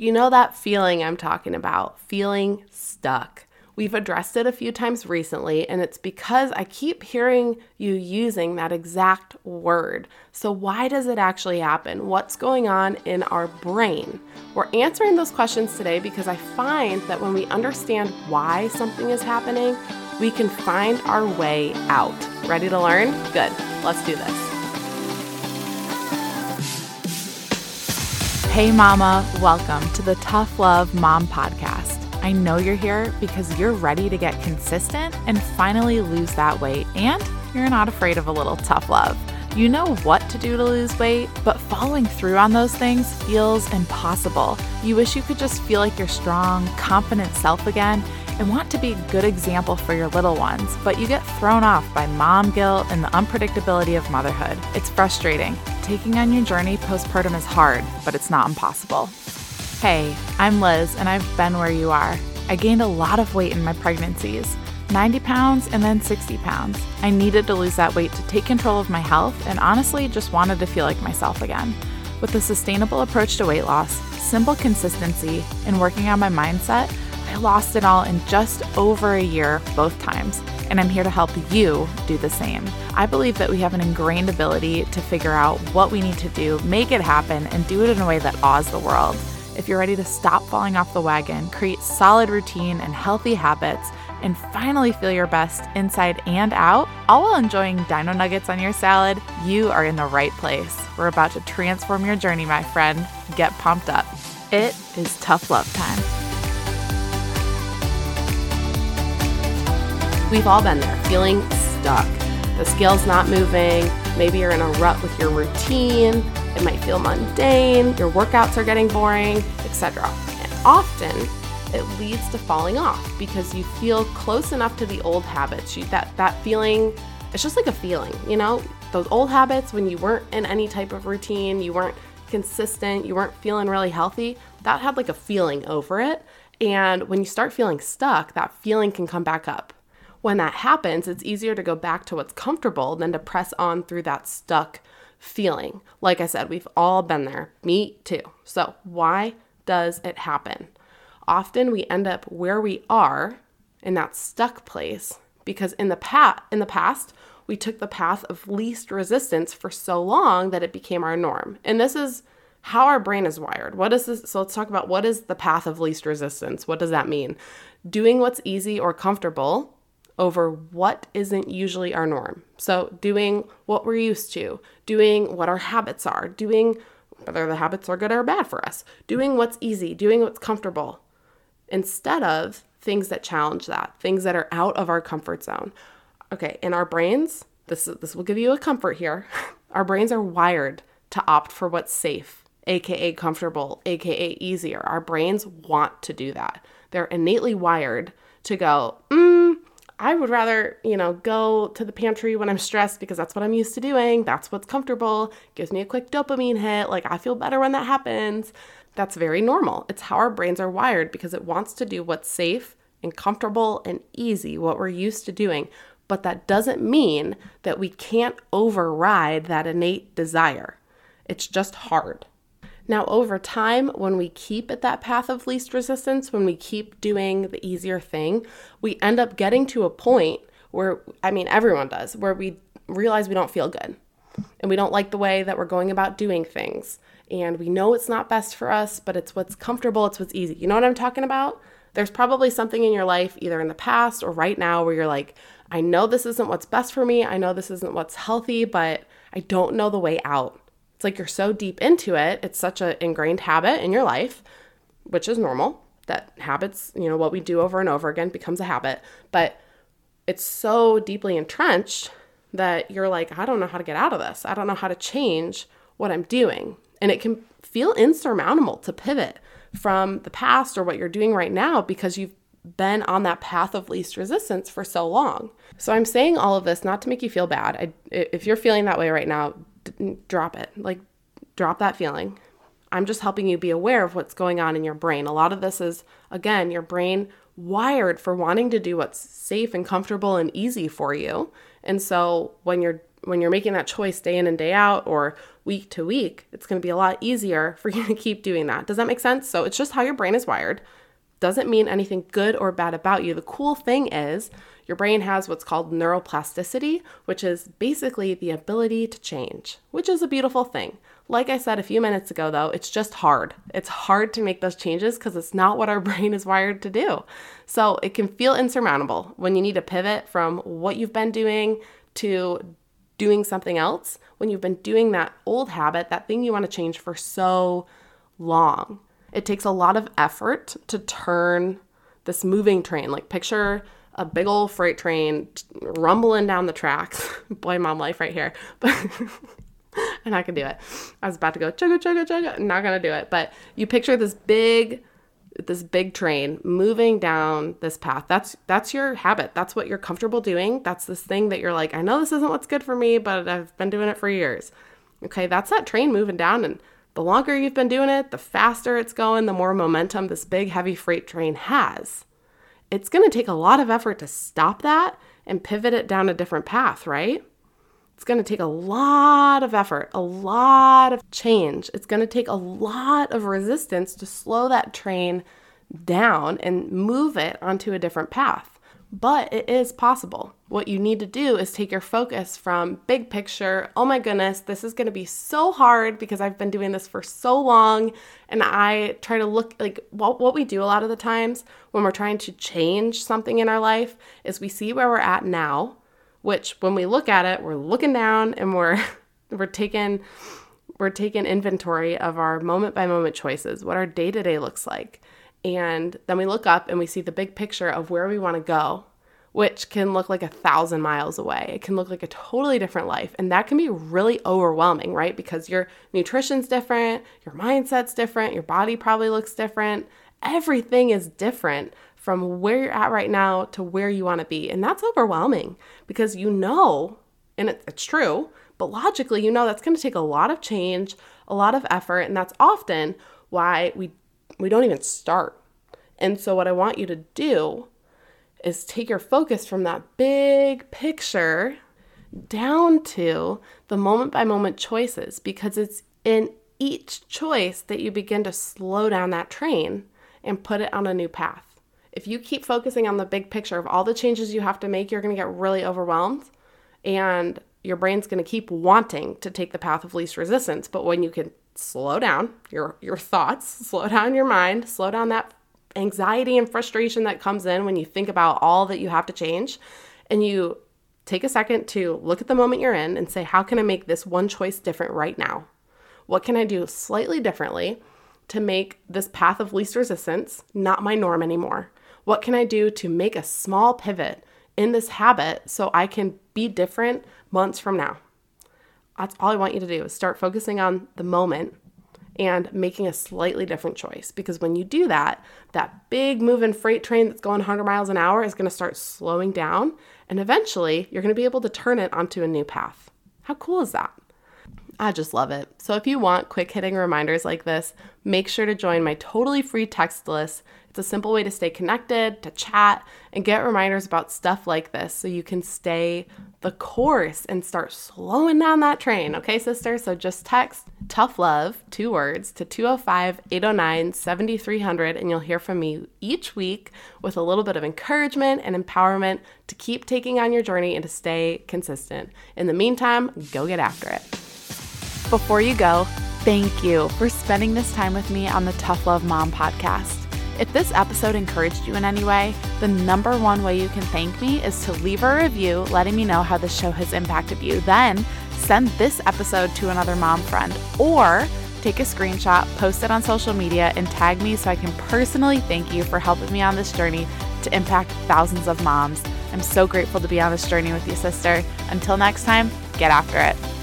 You know that feeling I'm talking about, feeling stuck. We've addressed it a few times recently, and it's because I keep hearing you using that exact word. So, why does it actually happen? What's going on in our brain? We're answering those questions today because I find that when we understand why something is happening, we can find our way out. Ready to learn? Good. Let's do this. Hey, Mama, welcome to the Tough Love Mom Podcast. I know you're here because you're ready to get consistent and finally lose that weight, and you're not afraid of a little tough love. You know what to do to lose weight, but following through on those things feels impossible. You wish you could just feel like your strong, confident self again and want to be a good example for your little ones, but you get thrown off by mom guilt and the unpredictability of motherhood. It's frustrating. Taking on your journey postpartum is hard, but it's not impossible. Hey, I'm Liz, and I've been where you are. I gained a lot of weight in my pregnancies 90 pounds and then 60 pounds. I needed to lose that weight to take control of my health and honestly just wanted to feel like myself again. With a sustainable approach to weight loss, simple consistency, and working on my mindset, I lost it all in just over a year both times, and I'm here to help you do the same. I believe that we have an ingrained ability to figure out what we need to do, make it happen, and do it in a way that awes the world. If you're ready to stop falling off the wagon, create solid routine and healthy habits, and finally feel your best inside and out, all while enjoying dino nuggets on your salad, you are in the right place. We're about to transform your journey, my friend. Get pumped up. It is tough love time. We've all been there, feeling stuck. The scale's not moving. Maybe you're in a rut with your routine. It might feel mundane, your workouts are getting boring, etc. And often it leads to falling off because you feel close enough to the old habits. You, that that feeling, it's just like a feeling, you know? Those old habits when you weren't in any type of routine, you weren't consistent, you weren't feeling really healthy, that had like a feeling over it. And when you start feeling stuck, that feeling can come back up. When that happens, it's easier to go back to what's comfortable than to press on through that stuck feeling. Like I said, we've all been there. Me too. So, why does it happen? Often we end up where we are in that stuck place because in the past in the past we took the path of least resistance for so long that it became our norm. And this is how our brain is wired. What is this? So let's talk about what is the path of least resistance? What does that mean? Doing what's easy or comfortable over what isn't usually our norm. So, doing what we're used to, doing what our habits are, doing whether the habits are good or bad for us, doing what's easy, doing what's comfortable, instead of things that challenge that, things that are out of our comfort zone. Okay, in our brains, this, this will give you a comfort here. Our brains are wired to opt for what's safe, aka comfortable, aka easier. Our brains want to do that. They're innately wired to go, mm, I would rather, you know, go to the pantry when I'm stressed because that's what I'm used to doing. That's what's comfortable. Gives me a quick dopamine hit. Like I feel better when that happens. That's very normal. It's how our brains are wired because it wants to do what's safe and comfortable and easy, what we're used to doing. But that doesn't mean that we can't override that innate desire. It's just hard. Now, over time, when we keep at that path of least resistance, when we keep doing the easier thing, we end up getting to a point where, I mean, everyone does, where we realize we don't feel good and we don't like the way that we're going about doing things. And we know it's not best for us, but it's what's comfortable, it's what's easy. You know what I'm talking about? There's probably something in your life, either in the past or right now, where you're like, I know this isn't what's best for me. I know this isn't what's healthy, but I don't know the way out. It's like you're so deep into it, it's such an ingrained habit in your life, which is normal. That habits, you know, what we do over and over again becomes a habit, but it's so deeply entrenched that you're like, I don't know how to get out of this. I don't know how to change what I'm doing. And it can feel insurmountable to pivot from the past or what you're doing right now because you've been on that path of least resistance for so long. So I'm saying all of this not to make you feel bad. I, if you're feeling that way right now, drop it. Like, drop that feeling. I'm just helping you be aware of what's going on in your brain. A lot of this is, again, your brain wired for wanting to do what's safe and comfortable and easy for you. And so when you're when you're making that choice day in and day out or week to week, it's going to be a lot easier for you to keep doing that. Does that make sense? So it's just how your brain is wired. Doesn't mean anything good or bad about you. The cool thing is your brain has what's called neuroplasticity, which is basically the ability to change, which is a beautiful thing. Like I said a few minutes ago, though, it's just hard. It's hard to make those changes because it's not what our brain is wired to do. So it can feel insurmountable when you need to pivot from what you've been doing to doing something else, when you've been doing that old habit, that thing you want to change for so long. It takes a lot of effort to turn this moving train. Like, picture a big old freight train rumbling down the tracks. Boy, mom life right here. But I'm not gonna do it. I was about to go chugga chugga chugga. Not gonna do it. But you picture this big, this big train moving down this path. That's that's your habit. That's what you're comfortable doing. That's this thing that you're like, I know this isn't what's good for me, but I've been doing it for years. Okay, that's that train moving down, and the longer you've been doing it, the faster it's going, the more momentum this big heavy freight train has. It's going to take a lot of effort to stop that and pivot it down a different path, right? It's going to take a lot of effort, a lot of change. It's going to take a lot of resistance to slow that train down and move it onto a different path. But it is possible. What you need to do is take your focus from big picture, oh my goodness, this is going to be so hard because I've been doing this for so long. And I try to look like what, what we do a lot of the times when we're trying to change something in our life is we see where we're at now which when we look at it, we're looking down and we're we're taking we're taking inventory of our moment by moment choices, what our day to day looks like. And then we look up and we see the big picture of where we want to go, which can look like a thousand miles away. It can look like a totally different life. And that can be really overwhelming, right? Because your nutrition's different, your mindset's different, your body probably looks different. Everything is different from where you're at right now to where you want to be. And that's overwhelming because you know, and it, it's true, but logically, you know that's going to take a lot of change, a lot of effort, and that's often why we we don't even start. And so what I want you to do is take your focus from that big picture down to the moment by moment choices because it's in each choice that you begin to slow down that train and put it on a new path. If you keep focusing on the big picture of all the changes you have to make, you're going to get really overwhelmed and your brain's going to keep wanting to take the path of least resistance. But when you can slow down your your thoughts, slow down your mind, slow down that anxiety and frustration that comes in when you think about all that you have to change and you take a second to look at the moment you're in and say how can I make this one choice different right now? What can I do slightly differently to make this path of least resistance not my norm anymore? What can I do to make a small pivot in this habit so I can be different months from now? That's all I want you to do is start focusing on the moment and making a slightly different choice. Because when you do that, that big moving freight train that's going 100 miles an hour is going to start slowing down. And eventually, you're going to be able to turn it onto a new path. How cool is that? I just love it. So, if you want quick hitting reminders like this, make sure to join my totally free text list. It's a simple way to stay connected, to chat, and get reminders about stuff like this so you can stay the course and start slowing down that train. Okay, sister? So, just text tough love, two words, to 205 809 7300, and you'll hear from me each week with a little bit of encouragement and empowerment to keep taking on your journey and to stay consistent. In the meantime, go get after it. Before you go, thank you for spending this time with me on the Tough Love Mom podcast. If this episode encouraged you in any way, the number one way you can thank me is to leave a review letting me know how the show has impacted you. Then send this episode to another mom friend or take a screenshot, post it on social media, and tag me so I can personally thank you for helping me on this journey to impact thousands of moms. I'm so grateful to be on this journey with you, sister. Until next time, get after it.